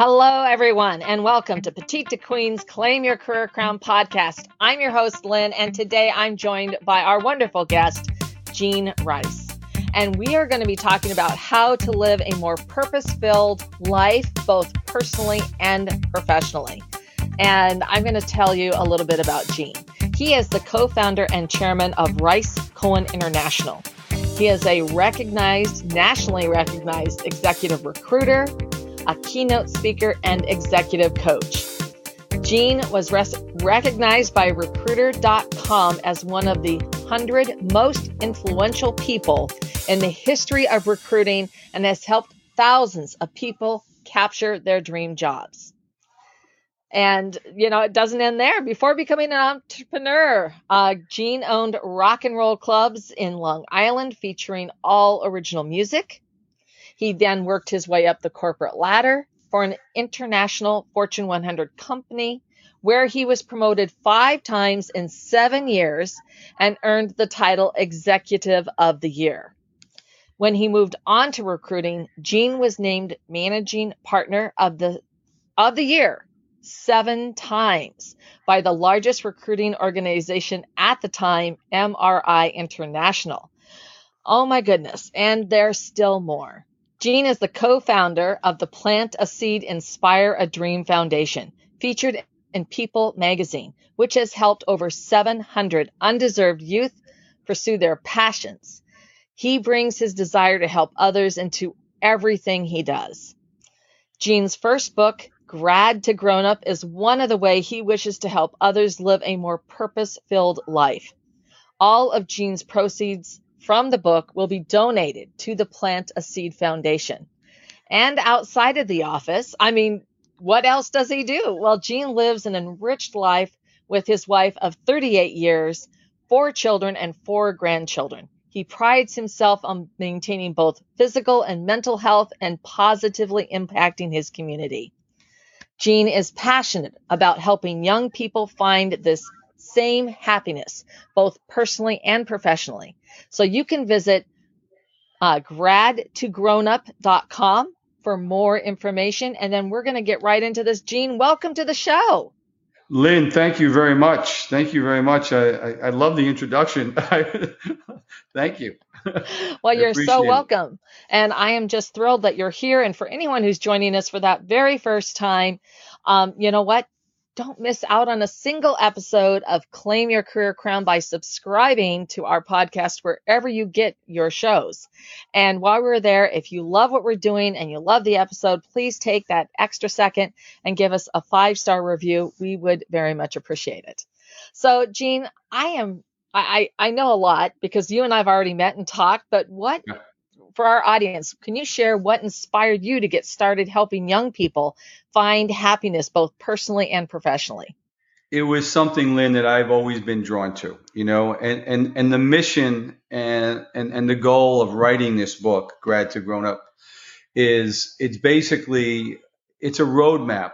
Hello, everyone, and welcome to Petite to Queen's Claim Your Career Crown podcast. I'm your host, Lynn, and today I'm joined by our wonderful guest, Gene Rice. And we are going to be talking about how to live a more purpose filled life, both personally and professionally. And I'm going to tell you a little bit about Gene. He is the co founder and chairman of Rice Cohen International. He is a recognized, nationally recognized executive recruiter, a keynote speaker, and executive coach. Gene was res- recognized by Recruiter.com as one of the 100 most influential people in the history of recruiting and has helped thousands of people capture their dream jobs. And, you know, it doesn't end there. Before becoming an entrepreneur, uh, Gene owned rock and roll clubs in Long Island featuring all original music. He then worked his way up the corporate ladder for an international Fortune 100 company where he was promoted five times in seven years and earned the title Executive of the Year. When he moved on to recruiting, Gene was named Managing Partner of the of the Year seven times by the largest recruiting organization at the time, MRI International. Oh my goodness, and there's still more. Gene is the co-founder of the Plant a Seed Inspire a Dream Foundation, featured in People magazine, which has helped over 700 undeserved youth pursue their passions. He brings his desire to help others into everything he does. Gene's first book, Grad to Grown Up, is one of the way he wishes to help others live a more purpose-filled life. All of Gene's proceeds from the book will be donated to the Plant a Seed Foundation. And outside of the office, I mean, what else does he do? Well, Gene lives an enriched life with his wife of 38 years, four children, and four grandchildren. He prides himself on maintaining both physical and mental health and positively impacting his community. Gene is passionate about helping young people find this same happiness, both personally and professionally. So you can visit uh, grad2grownup.com for more information. And then we're going to get right into this. Gene, welcome to the show. Lynn, thank you very much. Thank you very much. I, I, I love the introduction. thank you. Well, you're so welcome. It. And I am just thrilled that you're here. And for anyone who's joining us for that very first time, um, you know what? Don't miss out on a single episode of Claim Your Career Crown by subscribing to our podcast wherever you get your shows. And while we're there, if you love what we're doing and you love the episode, please take that extra second and give us a five star review. We would very much appreciate it. So, Gene, I am I, I know a lot because you and I've already met and talked, but what for our audience, can you share what inspired you to get started helping young people find happiness both personally and professionally? It was something, Lynn, that I've always been drawn to, you know, and, and, and the mission and, and, and the goal of writing this book, Grad to Grown Up, is it's basically, it's a roadmap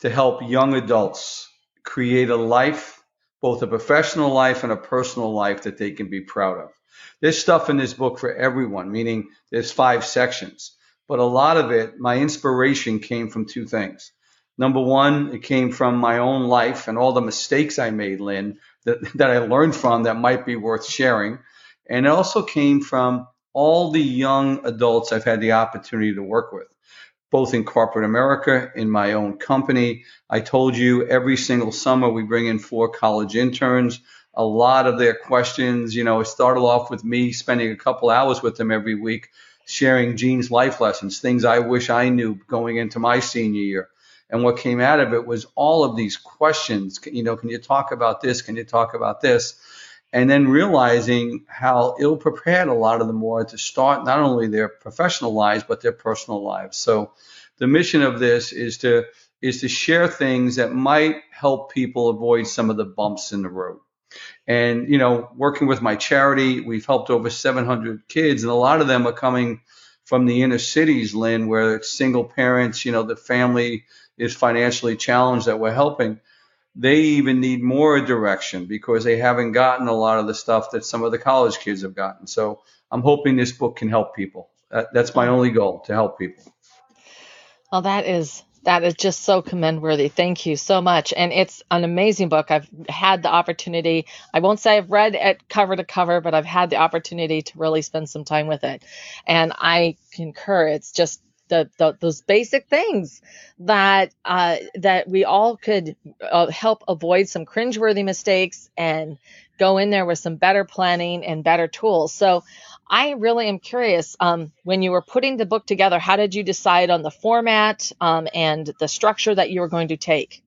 to help young adults create a life, both a professional life and a personal life that they can be proud of. There's stuff in this book for everyone, meaning there's five sections. But a lot of it, my inspiration came from two things. Number one, it came from my own life and all the mistakes I made, Lynn, that, that I learned from that might be worth sharing. And it also came from all the young adults I've had the opportunity to work with, both in corporate America, in my own company. I told you every single summer we bring in four college interns a lot of their questions. You know, it started off with me spending a couple hours with them every week, sharing Gene's life lessons, things I wish I knew going into my senior year. And what came out of it was all of these questions. You know, can you talk about this? Can you talk about this? And then realizing how ill prepared a lot of them were to start not only their professional lives but their personal lives. So, the mission of this is to is to share things that might help people avoid some of the bumps in the road. And, you know, working with my charity, we've helped over 700 kids, and a lot of them are coming from the inner cities, Lynn, where it's single parents, you know, the family is financially challenged that we're helping. They even need more direction because they haven't gotten a lot of the stuff that some of the college kids have gotten. So I'm hoping this book can help people. That's my only goal to help people. Well, that is that is just so commendworthy. Thank you so much. And it's an amazing book. I've had the opportunity, I won't say I've read it cover to cover, but I've had the opportunity to really spend some time with it. And I concur. It's just the, the, those basic things that uh, that we all could uh, help avoid some cringeworthy mistakes and go in there with some better planning and better tools. So I really am curious. Um, when you were putting the book together, how did you decide on the format um, and the structure that you were going to take?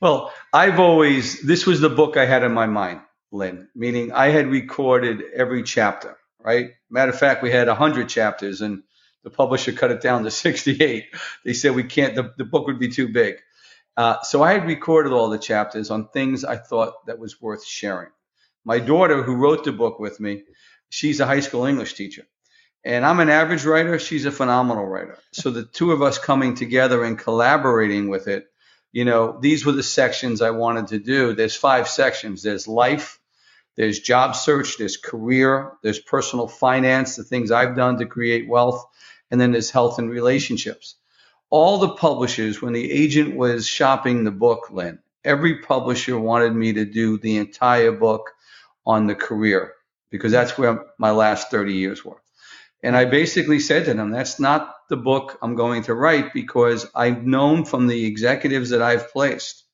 Well, I've always, this was the book I had in my mind, Lynn, meaning I had recorded every chapter, right? Matter of fact, we had 100 chapters and the publisher cut it down to 68. They said we can't, the, the book would be too big. Uh, so I had recorded all the chapters on things I thought that was worth sharing. My daughter, who wrote the book with me, she's a high school English teacher. And I'm an average writer. She's a phenomenal writer. So the two of us coming together and collaborating with it, you know, these were the sections I wanted to do. There's five sections. There's life, there's job search, there's career, there's personal finance, the things I've done to create wealth, and then there's health and relationships. All the publishers, when the agent was shopping the book, Lynn, every publisher wanted me to do the entire book on the career because that's where my last 30 years were. And I basically said to them, that's not the book I'm going to write because I've known from the executives that I've placed,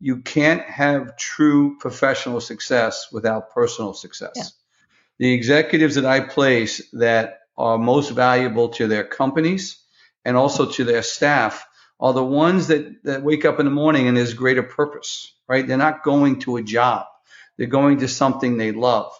you can't have true professional success without personal success. Yeah. The executives that I place that are most valuable to their companies and also to their staff are the ones that, that wake up in the morning and there's greater purpose, right? They're not going to a job. They're going to something they love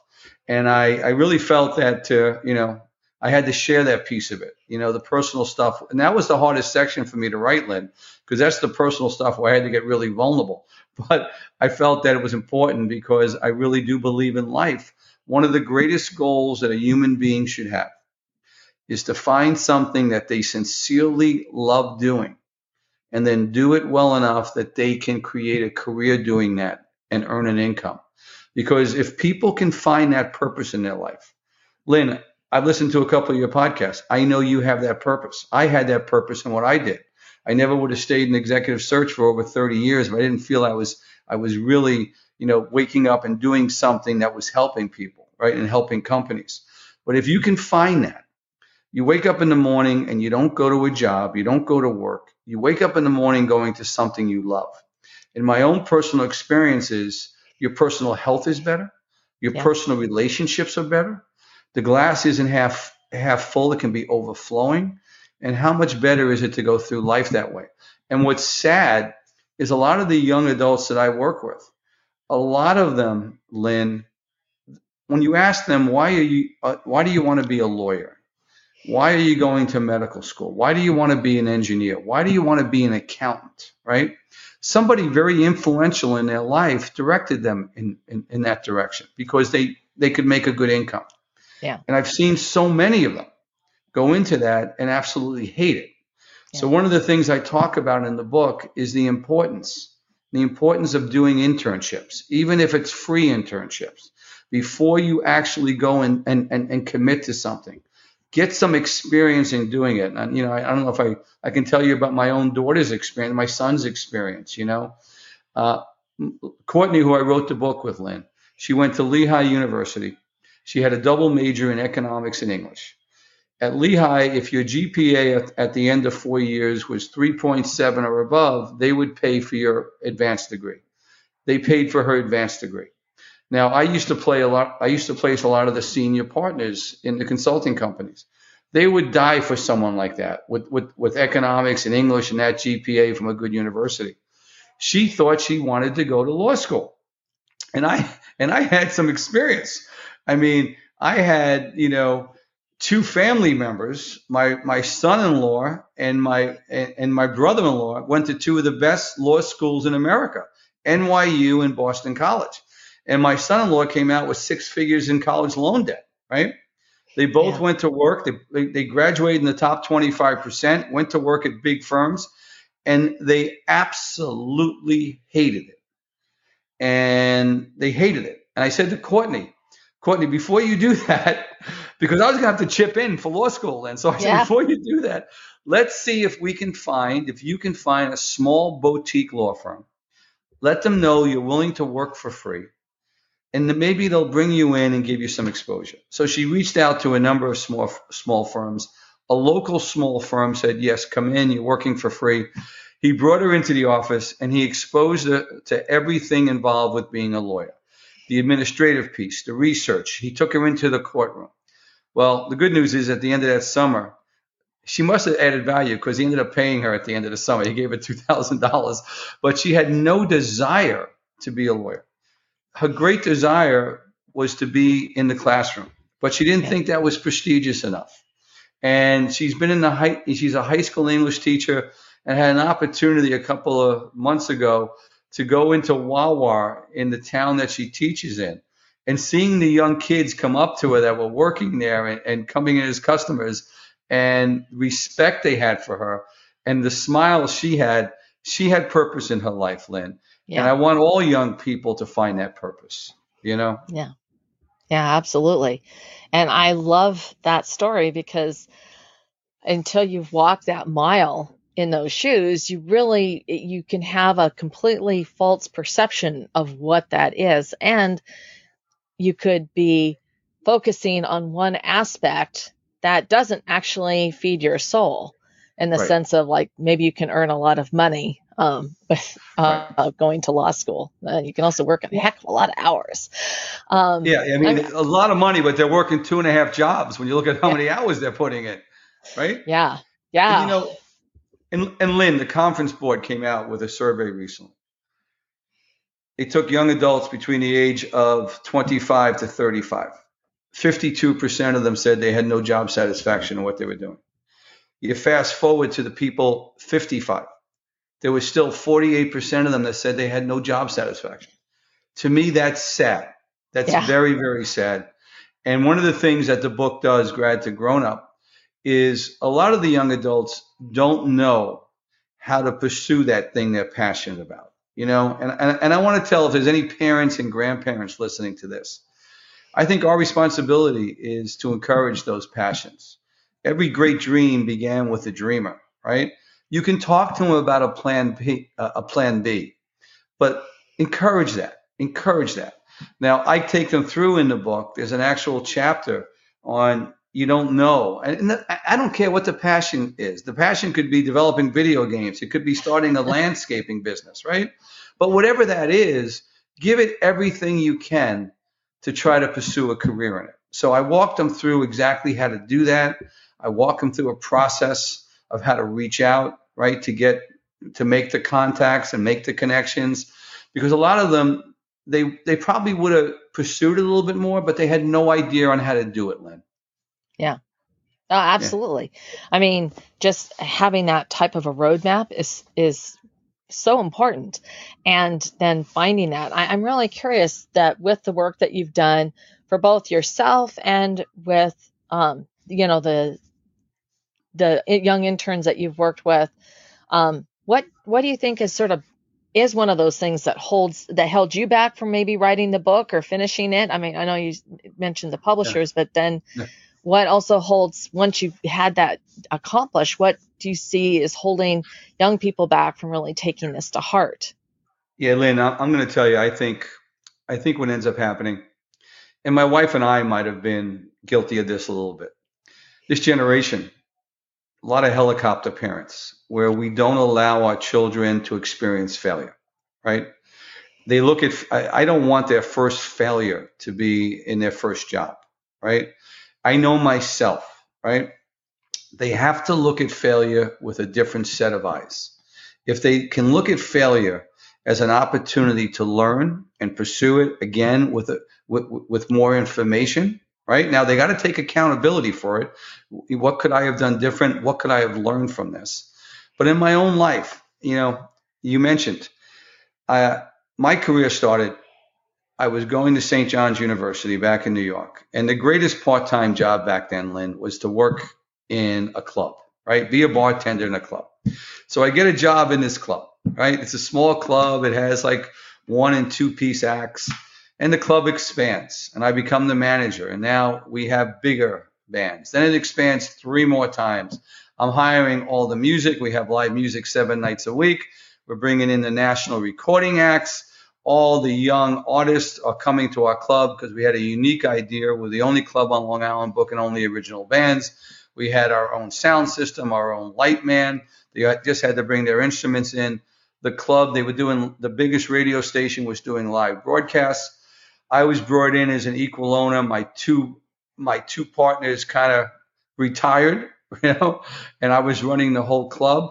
and I, I really felt that uh, you know I had to share that piece of it, you know, the personal stuff, and that was the hardest section for me to write, Lynn, because that's the personal stuff where I had to get really vulnerable. But I felt that it was important because I really do believe in life. One of the greatest goals that a human being should have is to find something that they sincerely love doing and then do it well enough that they can create a career doing that and earn an income. Because if people can find that purpose in their life, Lynn, I've listened to a couple of your podcasts. I know you have that purpose. I had that purpose in what I did. I never would have stayed in executive search for over 30 years, but I didn't feel I was I was really, you know, waking up and doing something that was helping people, right? And helping companies. But if you can find that, you wake up in the morning and you don't go to a job, you don't go to work. You wake up in the morning going to something you love. In my own personal experiences, your personal health is better, your yeah. personal relationships are better. The glass isn't half half full; it can be overflowing. And how much better is it to go through life that way? And what's sad is a lot of the young adults that I work with, a lot of them, Lynn, when you ask them why are you uh, why do you want to be a lawyer? Why are you going to medical school? Why do you want to be an engineer? Why do you want to be an accountant? Right? Somebody very influential in their life directed them in, in, in that direction because they, they could make a good income. Yeah. And I've seen so many of them go into that and absolutely hate it. Yeah. So one of the things I talk about in the book is the importance, the importance of doing internships, even if it's free internships, before you actually go and, and, and, and commit to something get some experience in doing it. And, you know, I, I, don't know if I, I can tell you about my own daughter's experience, my son's experience, you know. Uh, Courtney, who I wrote the book with, Lynn, she went to Lehigh University. She had a double major in economics and English. At Lehigh, if your GPA at, at the end of four years was 3.7 or above, they would pay for your advanced degree. They paid for her advanced degree. Now, I used to play a lot. I used to place a lot of the senior partners in the consulting companies. They would die for someone like that with, with, with economics and English and that GPA from a good university. She thought she wanted to go to law school, and I and I had some experience. I mean, I had you know two family members, my my son-in-law and my and, my brother-in-law went to two of the best law schools in America, NYU and Boston College. And my son-in-law came out with six figures in college loan debt, right? They both yeah. went to work. They, they graduated in the top 25%, went to work at big firms, and they absolutely hated it. And they hated it. And I said to Courtney, Courtney, before you do that, because I was going to have to chip in for law school. And so I said, Yeah. before you do that, let's see if we can find, if you can find a small boutique law firm. Let them know you're willing to work for free. And maybe they'll bring you in and give you some exposure. So she reached out to a number of small small firms. A local small firm said, yes, come in, you're working for free. He brought her into the office and he exposed her to everything involved with being a lawyer the administrative piece, the research. He took her into the courtroom. Well, the good news is at the end of that summer, she must have added value because he ended up paying her at the end of the summer. He gave her $2,000, but she had no desire to be a lawyer. Her great desire was to be in the classroom, but she didn't think that was prestigious enough. And she's been in the high, she's a high school English teacher and had an opportunity a couple of months ago to go into Wawa in the town that she teaches in and seeing the young kids come up to her that were working there and, and coming in as customers and respect they had for her and the smile she had, she had purpose in her life, Lynn. And I want all young people to find that purpose, you know? Yeah. Yeah, absolutely. And I love that story because until you've walked that mile in those shoes, you really you can have a completely false perception of what that is and you could be focusing on one aspect that doesn't actually feed your soul in the Right. sense of like maybe you can earn a lot of money um, uh, uh, going to law school. Uh, you can also work a heck of a lot of hours. Um, Yeah, I mean, I'm- a lot of money, but they're working two and a half jobs when you look at how Yeah. many hours they're putting in, right? Yeah. Yeah. And, you know, and, and Lynn, the conference board came out with a survey recently. They took young adults between the age of 25 to 35. 52% of them said they had no job satisfaction in what they were doing. You fast forward to the people 55. There was still 48% of them that said they had no job satisfaction. To me, that's sad. That's Yeah. very, very sad. And one of the things that the book does, Grad to Grown Up, is a lot of the young adults don't know how to pursue that thing they're passionate about. You know, and, and, and I want to tell if there's any parents and grandparents listening to this, I think our responsibility is to encourage those passions. Every great dream began with a dreamer, right? You can talk to them about a plan B, uh, a plan B, but encourage that. Encourage that. Now, I take them through in the book. There's an actual chapter on you don't know, and, and the- I- I don't care what the passion is. The passion could be developing video games. It could be starting a landscaping business, right? But whatever that is, give it everything you can to try to pursue a career in it. So I walked them through exactly how to do that. I walk them through a process of how to reach out, right, to get to make the contacts and make the connections, because a lot of them they they probably would have pursued it a little bit more, but they had no idea on how to do it, Lynn. Yeah. Oh, absolutely. I mean, just having that type of a roadmap is is so important, and then finding that. I, I'm really curious that with the work that you've done for both yourself and with, um, you know, the the young interns that you've worked with, um, what what do you think is sort of is one of those things that holds that held you back from maybe writing the book or finishing it? I mean, I know you mentioned the publishers, but then Yeah. what also holds once you've had that accomplished what do you see is holding young people back from really taking this to heart Yeah, Lynn, I'm going to tell you. I think I think what ends up happening, and my wife and I might have been guilty of this a little bit. This generation, a lot of helicopter parents, where we don't allow our children to experience failure, right? They look at. I, don't want their first failure to be in their first job, right? I know myself, right? They have to look at failure with a different set of eyes. If they can look at failure as an opportunity to learn and pursue it again with a, with, with more information, right? Now they got to take accountability for it. What could I have done different? What could I have learned from this? But in my own life, you know, you mentioned, uh, my career started. I was going to St. John's University back in New York, and the greatest part-time job back then, Lynn, was to work in a club, right? Be a bartender in a club. So I get a job in this club, right? It's a small club. It has like one and two piece acts. And the club expands, and I become the manager, and now we have bigger bands. Then it expands three more times. I'm hiring all the music. We have live music seven nights a week. We're bringing in the national recording acts. All the young artists are coming to our club because we had a unique idea. We're the only club on Long Island booking only original bands. We had our own sound system, our own light man. They just had to bring their instruments in. The club, they were doing the biggest radio station was doing live broadcasts. I was brought in as an equal owner. My two my two partners kind of retired, you know, and I was running the whole club.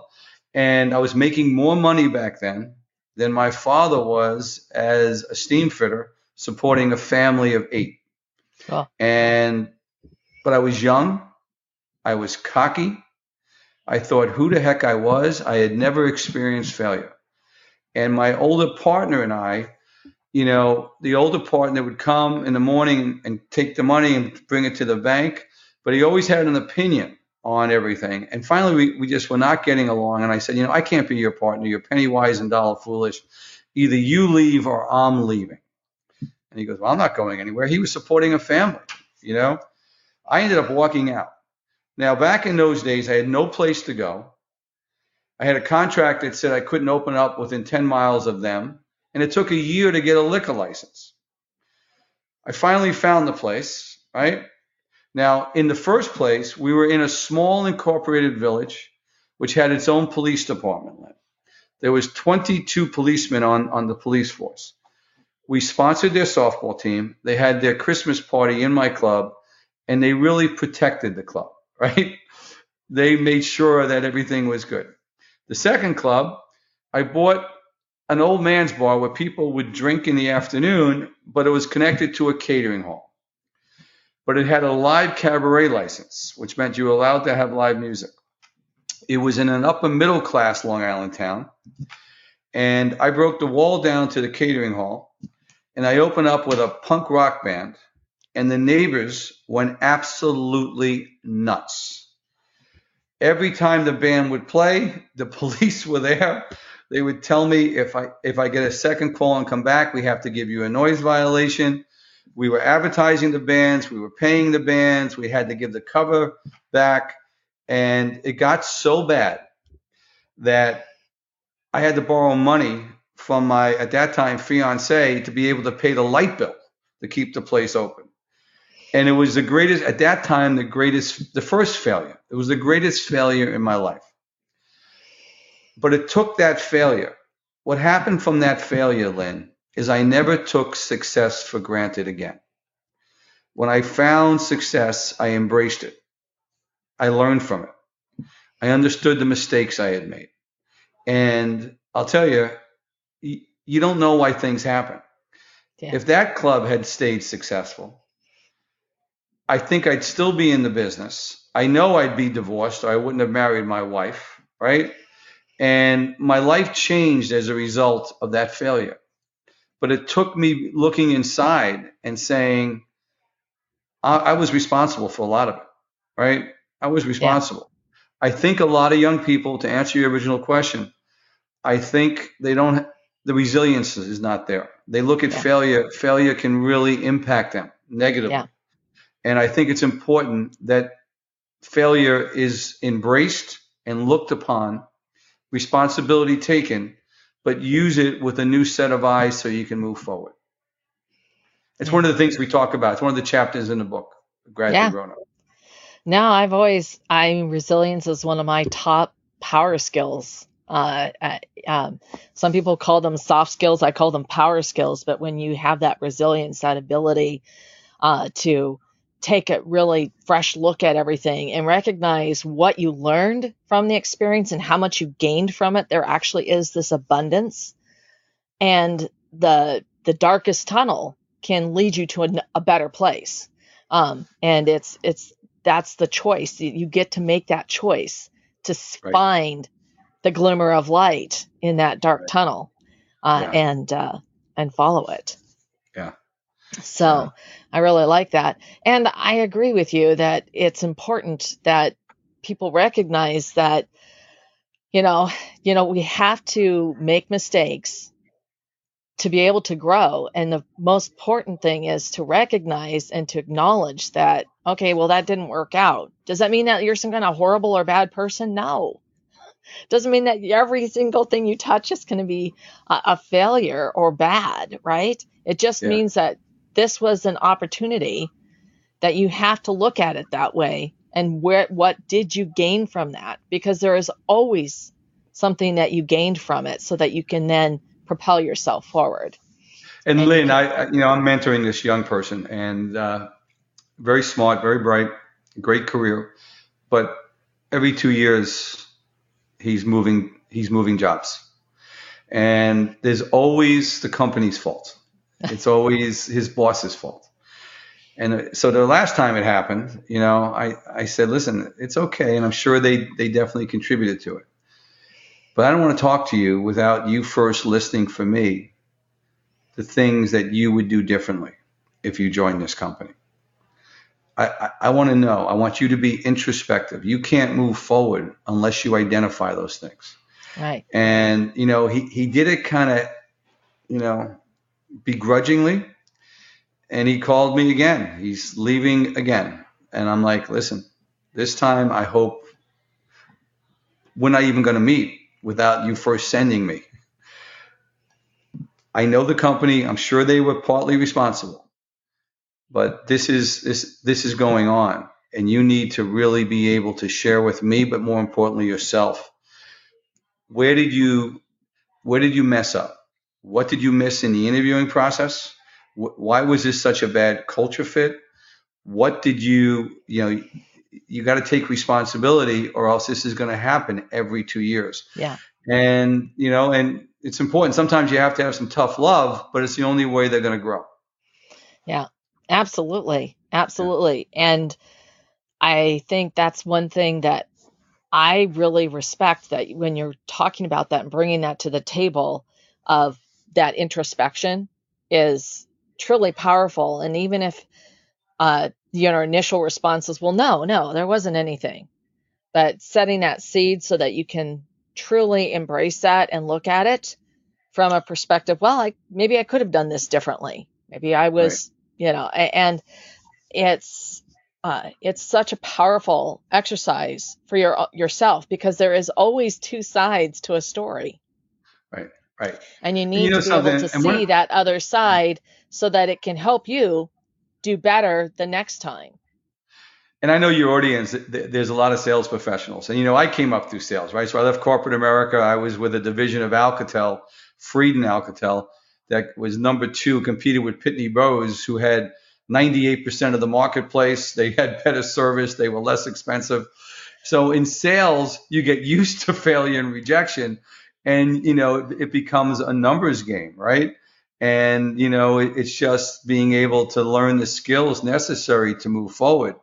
And I was making more money back then than my father was as a steam fitter supporting a family of eight. Oh. And but I was young, I was cocky. I thought who the heck I was. I had never experienced failure. And my older partner and I, you know, the older partner would come in the morning and take the money and bring it to the bank, but he always had an opinion on everything. And finally, we, we just were not getting along. And I said, you know, I can't be your partner. You're penny wise and dollar foolish. Either you leave or I'm leaving. And he goes, well, I'm not going anywhere. He was supporting a family, you know. I ended up walking out. Now, back in those days, I had no place to go. I had a contract that said I couldn't open up within 10 miles of them, and it took a year to get a liquor license. I finally found the place, right? Now, in the first place, we were in a small incorporated village which had its own police department. There was 22 policemen on, on the police force. We sponsored their softball team. They had their Christmas party in my club, and they really protected the club, right? They made sure that everything was good. The second club, I bought an old man's bar where people would drink in the afternoon, but it was connected to a catering hall. But it had a live cabaret license, which meant you were allowed to have live music. It was in an upper middle class Long Island town. And I broke the wall down to the catering hall and I opened up with a punk rock band. And the neighbors went absolutely nuts. Every time the band would play, the police were there. They would tell me if I if I get a second call and come back, we have to give you a noise violation. We were advertising the bands, we were paying the bands, we had to give the cover back, and it got so bad that I had to borrow money from my at that time fiance to be able to pay the light bill to keep the place open. And it was the greatest at that time the greatest the first failure. It was the greatest failure in my life. But it took that failure. What happened from that failure, Lynn, is I never took success for granted again. When I found success, I embraced it. I learned from it. I understood the mistakes I had made. And I'll tell you, you don't know why things happen. Yeah. If that club had stayed successful, I think I'd still be in the business. I know I'd be divorced or I wouldn't have married my wife, right? And my life changed as a result of that failure. But it took me looking inside and saying, I, I was responsible for a lot of it, right? I was responsible. Yeah. I think a lot of young people, to answer your original question, I think they don't, the resilience is not there. They look at yeah. failure, failure can really impact them negatively. Yeah. And I think it's important that failure is embraced and looked upon, responsibility taken, but use it with a new set of eyes so you can move forward. It's one of the things we talk about. It's one of the chapters in the book, Graduate yeah. Grown Up. No, I've always, I resilience is one of my top power skills. Uh, uh, um, some people call them soft skills. I call them power skills. But when you have that resilience, that ability uh, to take a really fresh look at everything and recognize what you learned from the experience and how much you gained from it, there actually is this abundance. And the the darkest tunnel can lead you to a, a better place. Um, and it's it's that's the choice. You get to make that choice to right. find the glimmer of light in that dark right. tunnel uh, yeah. and uh, and follow it. Yeah. So yeah. I really like that. And I agree with you that it's important that people recognize that you know, you know, we have to make mistakes to be able to grow. And the most important thing is to recognize and to acknowledge that, okay, well, that didn't work out. Does that mean that you're some kind of horrible or bad person? No. Doesn't mean that every single thing you touch is going to be a, a, failure or bad, right? It just yeah. means that this was an opportunity that you have to look at it that way and where what did you gain from that because there is always something that you gained from it so that you can then propel yourself forward. And, and Lynn, I, you know, I'm mentoring this young person and uh, very smart, very bright, great career, but every two years he's moving, he's moving jobs, and there's always the company's fault. It's always his boss's fault. And uh, so the last time it happened, you know, I, I said, listen, it's okay. And I'm sure they, they definitely contributed to it. But I don't want to talk to you without you first listening for me the things that you would do differently if you joined this company. I, I, I, want to know. I want you to be introspective. You can't move forward unless you identify those things. Right. And, you know, he, he did it kind of, you know, begrudgingly. And he called me again. He's leaving again. And I'm like, listen, this time I hope we're not even going to meet without you first sending me. I know the company. I'm sure they were partly responsible, but this is this this is going on, and you need to really be able to share with me, but more importantly yourself. Where did you where did you mess up? What did you miss in the interviewing process? Why was this such a bad culture fit? What did you you know you got to take responsibility or else this is going to happen every two years. Yeah. And, you know, and it's important. Sometimes you have to have some tough love, but it's the only way they're going to grow. Yeah, absolutely. Absolutely. And I think that's one thing that I really respect that when you're talking about that and bringing that to the table of that introspection is truly powerful. And even if uh, you know, initial response is, well, no, no, there wasn't anything. But setting that seed so that you can truly embrace that and look at it from a perspective, well, I, maybe I could have done this differently. Maybe I was, right. you know, and it's, uh, it's such a powerful exercise for your yourself because there is always two sides to a story. Right, right. And you need and you know to be able to see that other side so that it can help you do better the next time. And I know your audience, there's a lot of sales professionals. And, you know, I came up through sales, right? So I left corporate America. I was with a division of Alcatel, Friden Alcatel, that was number two, competed with Pitney Bowes, who had 98% of the marketplace. They had better service. They were less expensive. So in sales, you get used to failure and rejection. And, you know, it becomes a numbers game, right? And, you know, it, it's just being able to learn the skills necessary to move forward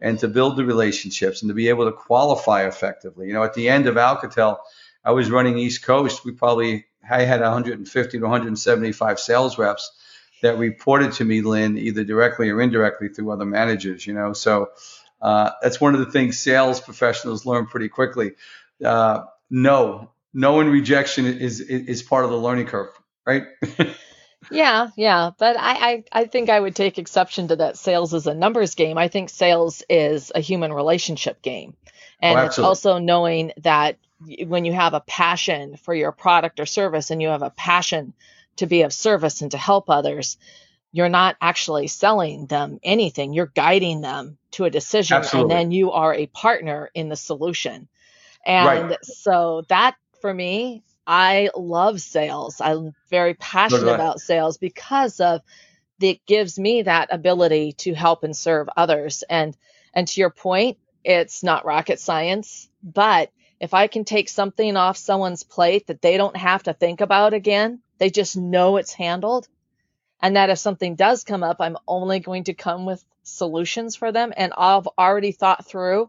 and to build the relationships and to be able to qualify effectively. You know, at the end of Alcatel, I was running East Coast. We probably, I had 150 to 175 sales reps that reported to me, Lynn, either directly or indirectly through other managers, you know. So uh, that's one of the things sales professionals learn pretty quickly. Uh, no, no and rejection is, is, is part of the learning curve, right? Yeah, yeah, but I, I, I think I would take exception to that. Sales is a numbers game. I think sales is a human relationship game, oh, and oh, it's also knowing that when you have a passion for your product or service, and you have a passion to be of service and to help others, you're not actually selling them anything. You're guiding them to a decision, Absolutely. and then you are a partner in the solution. And right. so that for me I love sales. I'm very passionate about sales because of it gives me that ability to help and serve others. And and to your point, it's not rocket science, but if I can take something off someone's plate that they don't have to think about again, they just know it's handled. And that if something does come up, I'm only going to come with solutions for them. And I've already thought through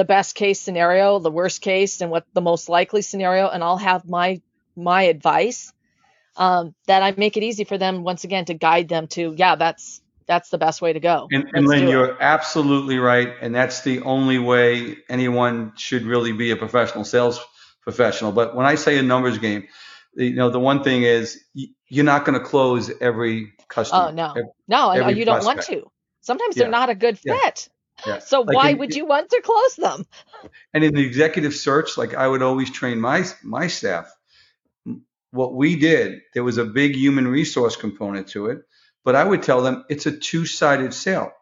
the best case scenario, the worst case, and what the most likely scenario, and I'll have my my advice um, that I make it easy for them once again to guide them to yeah that's that's the best way to go. And, and Lynn, you're absolutely right, and that's the only way anyone should really be a professional sales professional. But when I say a numbers game, you know, the one thing is you're not going to close every customer. Oh no, no, and you don't want to. Sometimes yeah. they're not a good fit. Yeah. So like why in, would you want to close them? And in the executive search, like I would always train my my staff. What we did, there was a big human resource component to it, but I would tell them it's a two-sided sale.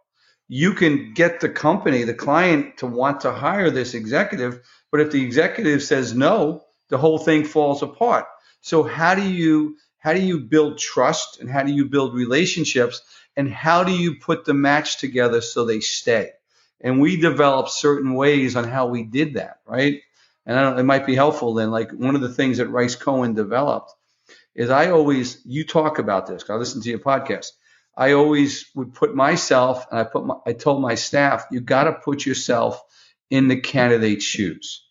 You can get the company, the client to want to hire this executive, but if the executive says no, the whole thing falls apart. So how do you how do you build trust and how do you build relationships and how do you put the match together so they stay? And we developed certain ways on how we did that, right? And I don't, it might be helpful then. Like one of the things that Rice Cohen developed is I always, you talk about this, I listen to your podcast. I always would put myself, and I put my, I told my staff, you got to put yourself in the candidate's shoes.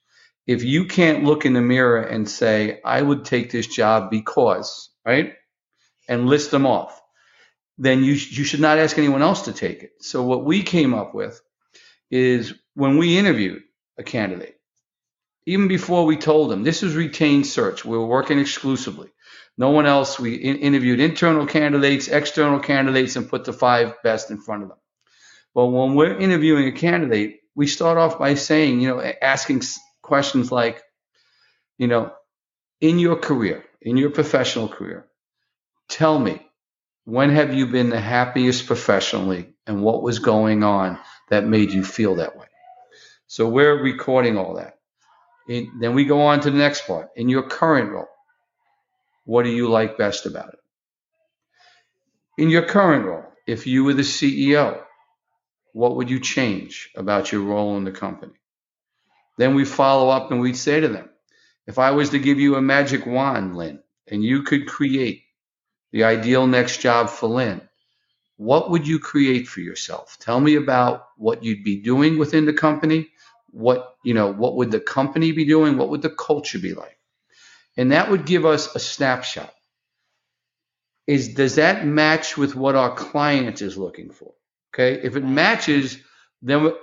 If you can't look in the mirror and say, I would take this job because, right? And list them off, then you, you should not ask anyone else to take it. So what we came up with is when we interviewed a candidate, even before we told them this is retained search, we were working exclusively. No one else. We in- interviewed internal candidates, external candidates, and put the five best in front of them. But when we're interviewing a candidate, we start off by saying, you know, asking questions like, you know, in your career, in your professional career, tell me, when have you been the happiest professionally and what was going on that made you feel that way. So we're recording all that. In, then we go on to the next part. In your current role, what do you like best about it? In your current role, if you were the CEO, what would you change about your role in the company? Then we follow up and we say to them, if I was to give you a magic wand, Lynn, and you could create the ideal next job for Lynn, what would you create for yourself? Tell me about what you'd be doing within the company. What, you know, what would the company be doing? What would the culture be like? And that would give us a snapshot. Is does that match with what our client is looking for? Okay. If it matches, then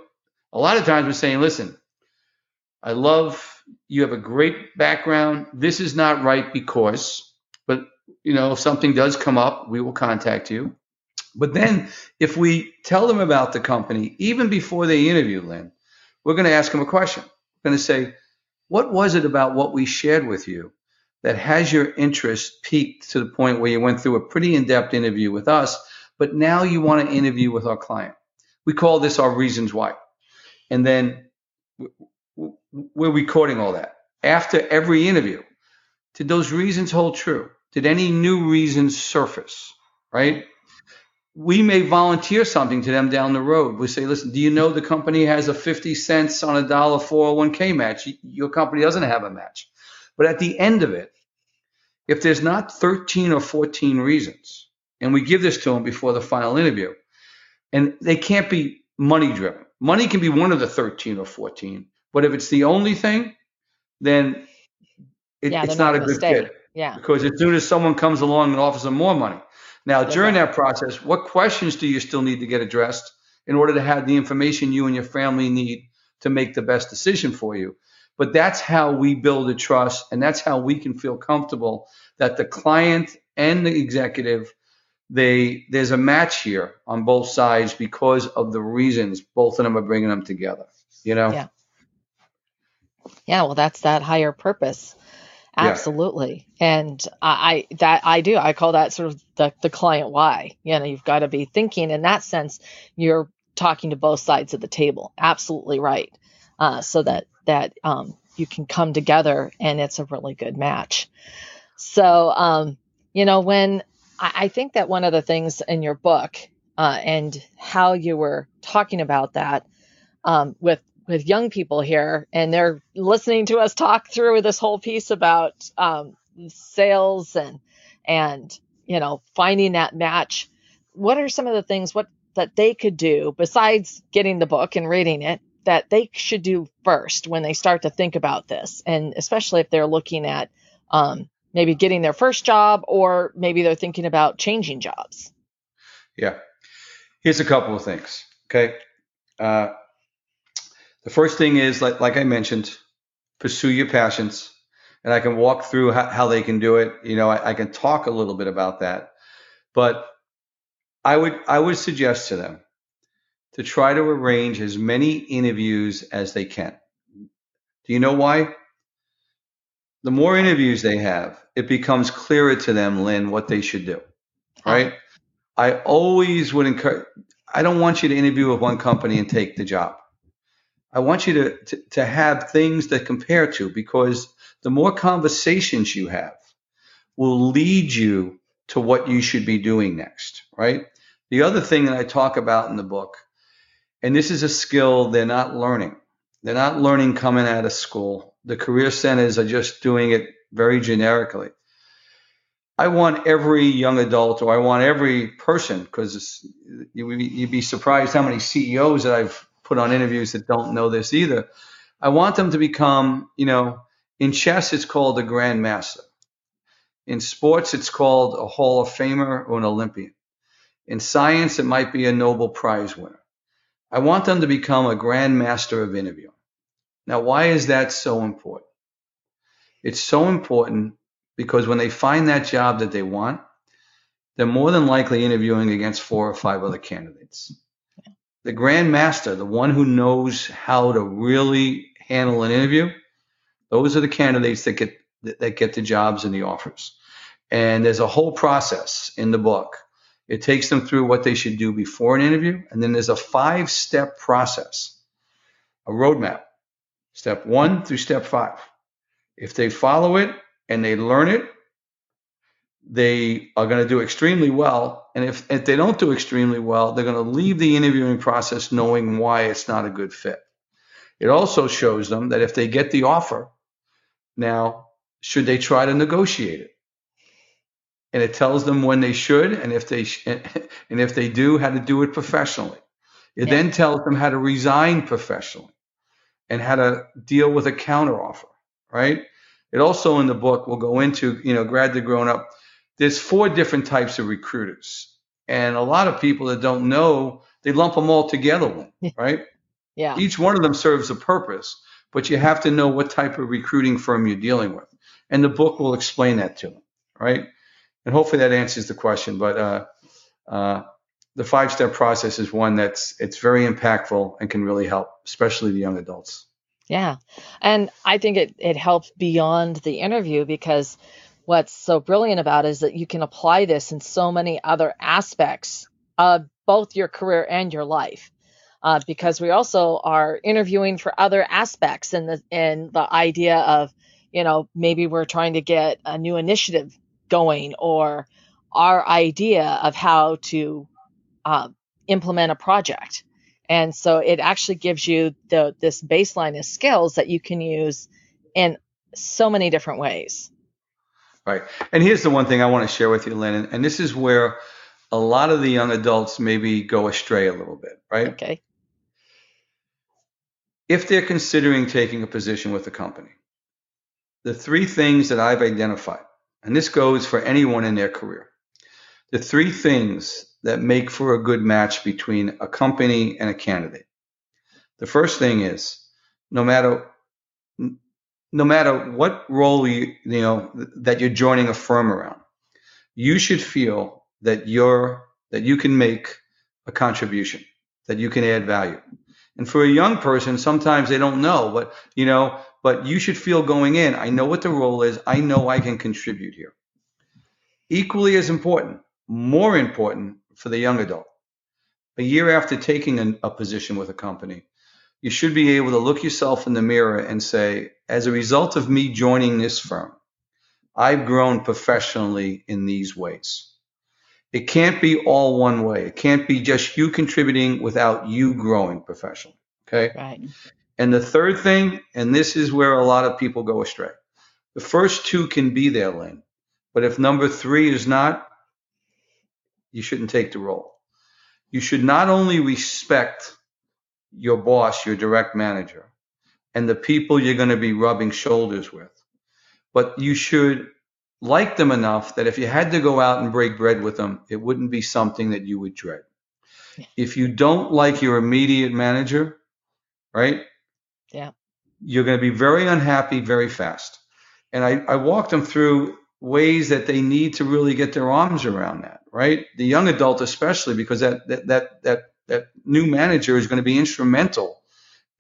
a lot of times we're saying, listen, I love you have a great background. This is not right because, but you know, if something does come up, we will contact you. But then if we tell them about the company, even before they interview Lynn, we're going to ask them a question. We're going to say, what was it about what we shared with you that has your interest peaked to the point where you went through a pretty in-depth interview with us, but now you want to interview with our client? We call this our reasons why. And then we're recording all that. After every interview, did those reasons hold true? Did any new reasons surface? Right? We may volunteer something to them down the road. We say, listen, do you know the company has a 50 cents on a dollar 401k match? Your company doesn't have a match. But at the end of it, if there's not 13 or 14 reasons, and we give this to them before the final interview, and they can't be money driven. Money can be one of the 13 or 14, but if it's the only thing, then it, yeah, it's not, a good stay. fit. Yeah. Because as soon as someone comes along and offers them more money, now, during that process, what questions do you still need to get addressed in order to have the information you and your family need to make the best decision for you? But that's how we build a trust, and that's how we can feel comfortable that the client and the executive they there's a match here on both sides because of the reasons both of them are bringing them together. You know. Yeah. Yeah. Well, that's that higher purpose Absolutely. Yeah. And I, I, that I do. I call that sort of the, the client why. You know, you've got to be thinking in that sense, you're talking to both sides of the table. Absolutely right. Uh, so that, that, um, you can come together and it's a really good match. So, um, you know, when I, I think that one of the things in your book, uh, and how you were talking about that, um, with with young people here and they're listening to us talk through this whole piece about um, sales and and you know finding that match. What are some of the things what that they could do besides getting the book and reading it that they should do first when they start to think about this? And especially if they're looking at um, maybe getting their first job or maybe they're thinking about changing jobs. Yeah. Here's a couple of things okay? Uh, the first thing is, like, like I mentioned, pursue your passions. and I can walk through how, how they can do it. You know, I, I can talk a little bit about that, but I would I would suggest to them to try to arrange as many interviews as they can. Do you know why? The more interviews they have, it becomes clearer to them, Lynn, what they should do. Right? I always would encourage. I don't want you to interview with one company and take the job. I want you to, to, to have things to compare to because the more conversations you have will lead you to what you should be doing next, right? The other thing that I talk about in the book, and this is a skill they're not learning. They're not learning coming out of school. The career centers are just doing it very generically. I want every young adult, or I want every person, because you'd be surprised how many CEOs that I've put on interviews that don't know this either. I want them to become, you know, in chess, it's called a grandmaster. In sports, it's called a Hall of Famer or an Olympian. In science, it might be a Nobel Prize winner. I want them to become a grandmaster of interviewing. Now, why is that so important? It's so important because when they find that job that they want, they're more than likely interviewing against four or five other candidates. The grand master, the one who knows how to really handle an interview, those are the candidates that get that get the jobs and the offers. And there's a whole process in the book. It takes them through what they should do before an interview, and then there's a five-step process, a roadmap. Step one through step five. If they follow it and they learn it, they are going to do extremely well. And if, if they don't do extremely well, they're going to leave the interviewing process knowing why it's not a good fit. It also shows them that if they get the offer, now should they try to negotiate it? And it tells them when they should, and if they sh- and if they do, how to do it professionally. It yeah. then tells them how to resign professionally and how to deal with a counteroffer. Right? It also in the book will go into you know grad to grown up there's four different types of recruiters. And a lot of people that don't know, they lump them all together, right? yeah. Each one of them serves a purpose, but you have to know what type of recruiting firm you're dealing with. And the book will explain that to them, right? And hopefully that answers the question. But uh, uh, the five step process is one that's it's very impactful and can really help, especially the young adults. Yeah. And I think it, it helps beyond the interview because what's so brilliant about is that you can apply this in so many other aspects of both your career and your life. Uh, because we also are interviewing for other aspects in the in the idea of, you know, maybe we're trying to get a new initiative going or our idea of how to uh, implement a project. And so it actually gives you the this baseline of skills that you can use in so many different ways. Right. And here's the one thing I want to share with you, Lynn, and this is where a lot of the young adults maybe go astray a little bit, right? Okay. If they're considering taking a position with the company, the three things that I've identified, and this goes for anyone in their career, the three things that make for a good match between a company and a candidate. The first thing is no matter no matter what role you, you know that you're joining a firm around, you should feel that you're that you can make a contribution, that you can add value. And for a young person, sometimes they don't know, but you know, but you should feel going in, I know what the role is, I know I can contribute here. Equally as important, more important for the young adult. A year after taking a, a position with a company, you should be able to look yourself in the mirror and say, as a result of me joining this firm, I've grown professionally in these ways. It can't be all one way. It can't be just you contributing without you growing professionally. Okay. Right. And the third thing, and this is where a lot of people go astray. The first two can be there, Lynn. But if number three is not, you shouldn't take the role. You should not only respect your boss, your direct manager, and the people you're going to be rubbing shoulders with. But you should like them enough that if you had to go out and break bread with them, it wouldn't be something that you would dread. If you don't like your immediate manager, right? Yeah. You're going to be very unhappy very fast. and I, I walk them through ways that they need to really get their arms around that, right? The young adult, especially, because that that that that, that new manager is going to be instrumental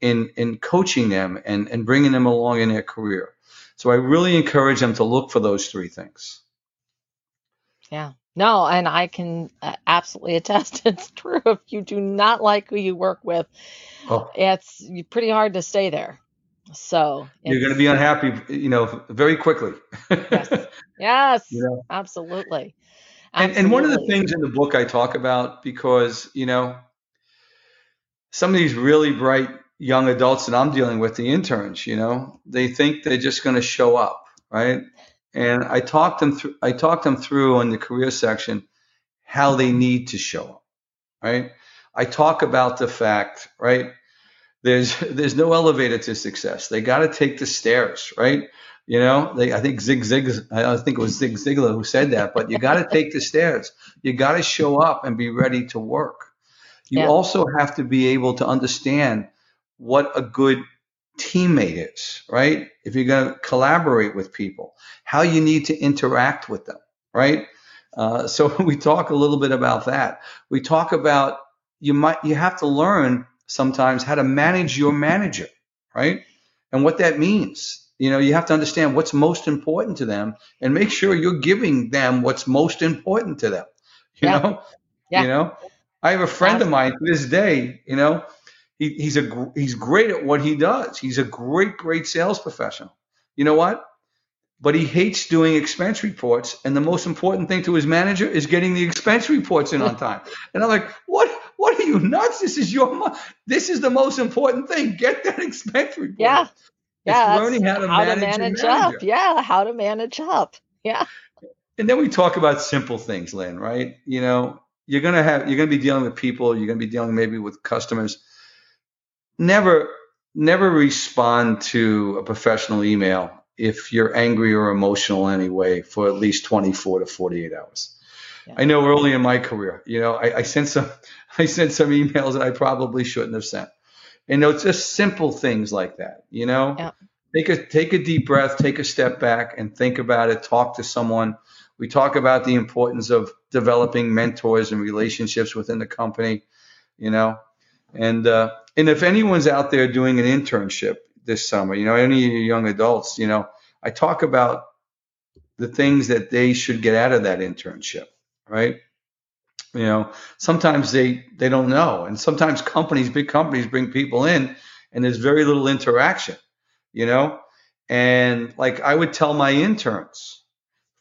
in in coaching them and and bringing them along in their career. So I really encourage them to look for those three things. Yeah. No, and I can uh, absolutely attest it's true. If you do not like who you work with, oh. it's pretty hard to stay there. So you're going to be unhappy, you know, very quickly. yes, yes, you know? absolutely. And, and one of the things in the book I talk about because you know some of these really bright young adults that I'm dealing with, the interns, you know, they think they're just going to show up, right? And I talked them through. I talked them through in the career section how they need to show up, right? I talk about the fact, right? There's there's no elevator to success. They got to take the stairs, right? You know, they, I think Zig Zig, I think it was Zig Ziglar who said that, but you got to take the stairs. You got to show up and be ready to work. You yeah. also have to be able to understand what a good teammate is, right? If you're going to collaborate with people, how you need to interact with them, right? Uh, so we talk a little bit about that. We talk about you might you have to learn sometimes how to manage your manager, right? And what that means. You know, you have to understand what's most important to them and make sure you're giving them what's most important to them. You yeah. know, yeah. you know. I have a friend of mine to this day. You know, he, he's a he's great at what he does. He's a great great sales professional. You know what? But he hates doing expense reports, and the most important thing to his manager is getting the expense reports in on time. And I'm like, what? What are you nuts? This is your this is the most important thing. Get that expense report. Yeah. Yeah, learning how to how manage, to manage up. Yeah, how to manage up. Yeah. And then we talk about simple things, Lynn, right? You know, you're gonna have you're gonna be dealing with people, you're gonna be dealing maybe with customers never never respond to a professional email if you're angry or emotional anyway for at least 24 to 48 hours. Yeah. I know early in my career, you know, I, I sent some I sent some emails that I probably shouldn't have sent. And it's just simple things like that, you know. Yeah. Take a take a deep breath, take a step back and think about it, talk to someone. We talk about the importance of developing mentors and relationships within the company, you know. And uh, and if anyone's out there doing an internship this summer, you know, any young adults, you know, I talk about the things that they should get out of that internship, right? You know, sometimes they they don't know, and sometimes companies, big companies, bring people in, and there's very little interaction, you know. And like I would tell my interns,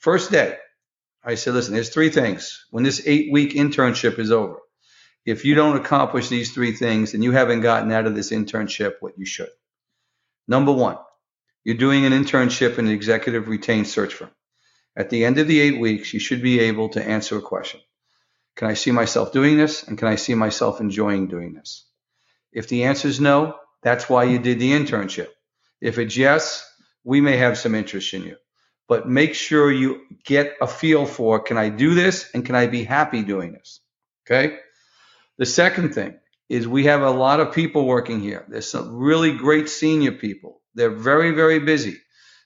first day, I said, listen, there's three things. When this eight week internship is over, if you don't accomplish these three things, then you haven't gotten out of this internship what you should. Number one, you're doing an internship in an executive retained search firm. At the end of the eight weeks, you should be able to answer a question. Can I see myself doing this? And can I see myself enjoying doing this? If the answer is no, that's why you did the internship. If it's yes, we may have some interest in you. But make sure you get a feel for can I do this and can I be happy doing this? Okay? The second thing is we have a lot of people working here. There's some really great senior people. They're very, very busy.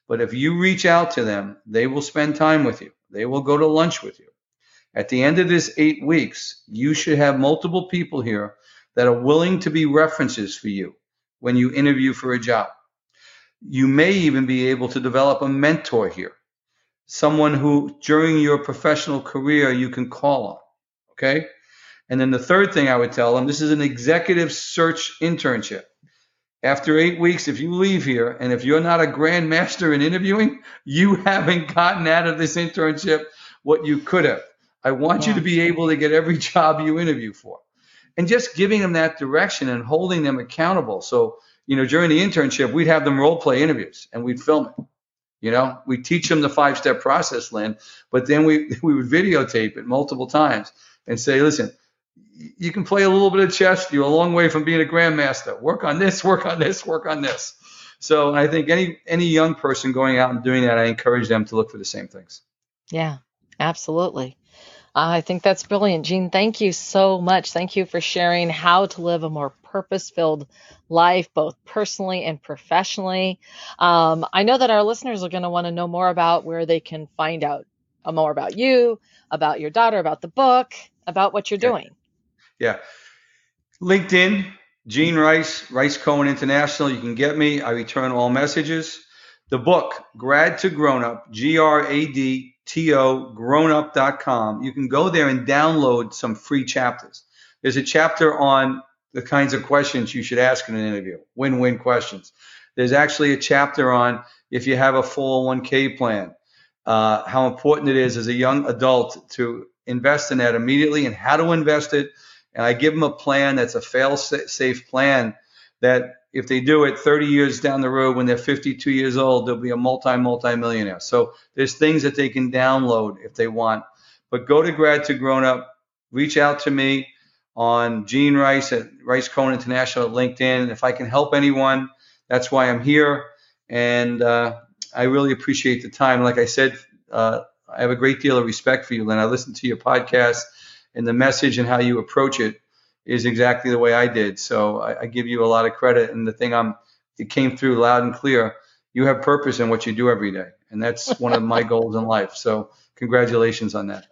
But if you reach out to them, they will spend time with you. They will go to lunch with you. At the end of this eight weeks, you should have multiple people here that are willing to be references for you when you interview for a job. You may even be able to develop a mentor here, someone who during your professional career you can call on. Okay? And then the third thing I would tell them this is an executive search internship. After eight weeks, if you leave here and if you're not a grandmaster in interviewing, you haven't gotten out of this internship what you could have. I want yeah. you to be able to get every job you interview for. And just giving them that direction and holding them accountable. So, you know, during the internship, we'd have them role play interviews and we'd film it. You know, we teach them the five step process, Lynn, but then we, we would videotape it multiple times and say, listen, you can play a little bit of chess. You're a long way from being a grandmaster. Work on this, work on this, work on this. So I think any any young person going out and doing that, I encourage them to look for the same things. Yeah, absolutely. I think that's brilliant. Gene, thank you so much. Thank you for sharing how to live a more purpose filled life, both personally and professionally. Um, I know that our listeners are going to want to know more about where they can find out uh, more about you, about your daughter, about the book, about what you're doing. Yeah. LinkedIn, Gene Rice, Rice Cohen International. You can get me. I return all messages. The book, Grad to Grown Up, G R A D T O, grownup.com. You can go there and download some free chapters. There's a chapter on the kinds of questions you should ask in an interview, win win questions. There's actually a chapter on if you have a 401k plan, uh, how important it is as a young adult to invest in that immediately and how to invest it and I give them a plan that's a fail safe plan that if they do it 30 years down the road when they're 52 years old, they'll be a multi, multi millionaire. So there's things that they can download if they want. But go to Grad to Grown Up, reach out to me on Gene Rice at Rice Cohen International at LinkedIn. If I can help anyone, that's why I'm here. And uh, I really appreciate the time. Like I said, uh, I have a great deal of respect for you, Lynn. I listen to your podcast and the message and how you approach it is exactly the way I did. So I, I give you a lot of credit. And the thing I'm, it came through loud and clear. You have purpose in what you do every day, and that's one of my goals in life. So congratulations on that.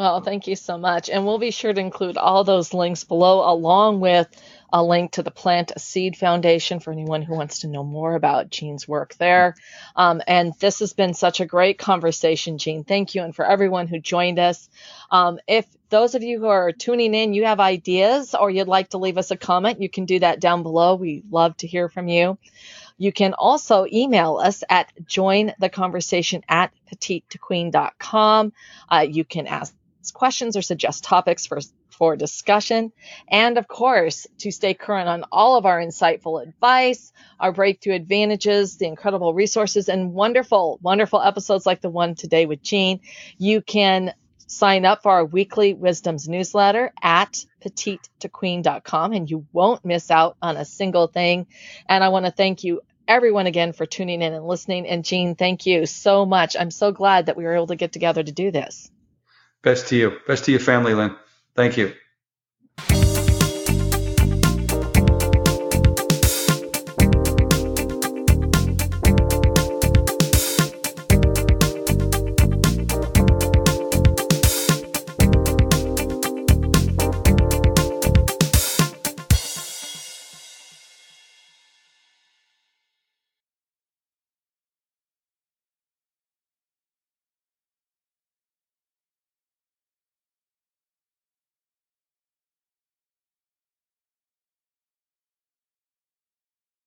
Well, thank you so much. And we'll be sure to include all those links below, along with a link to the Plant a Seed Foundation for anyone who wants to know more about Gene's work there. Um, and this has been such a great conversation, Gene. Thank you. And for everyone who joined us, um, if those of you who are tuning in, you have ideas or you'd like to leave us a comment, you can do that down below. We love to hear from you. You can also email us at jointheconversation at petitetoqueen.com. Uh, you can ask questions or suggest topics for for discussion. And of course, to stay current on all of our insightful advice, our breakthrough advantages, the incredible resources, and wonderful, wonderful episodes like the one today with Gene, you can sign up for our weekly wisdoms newsletter at petitetoqueen.com and you won't miss out on a single thing. And I want to thank you everyone again for tuning in and listening. And Gene, thank you so much. I'm so glad that we were able to get together to do this. Best to you. Best to your family, Lynn. Thank you.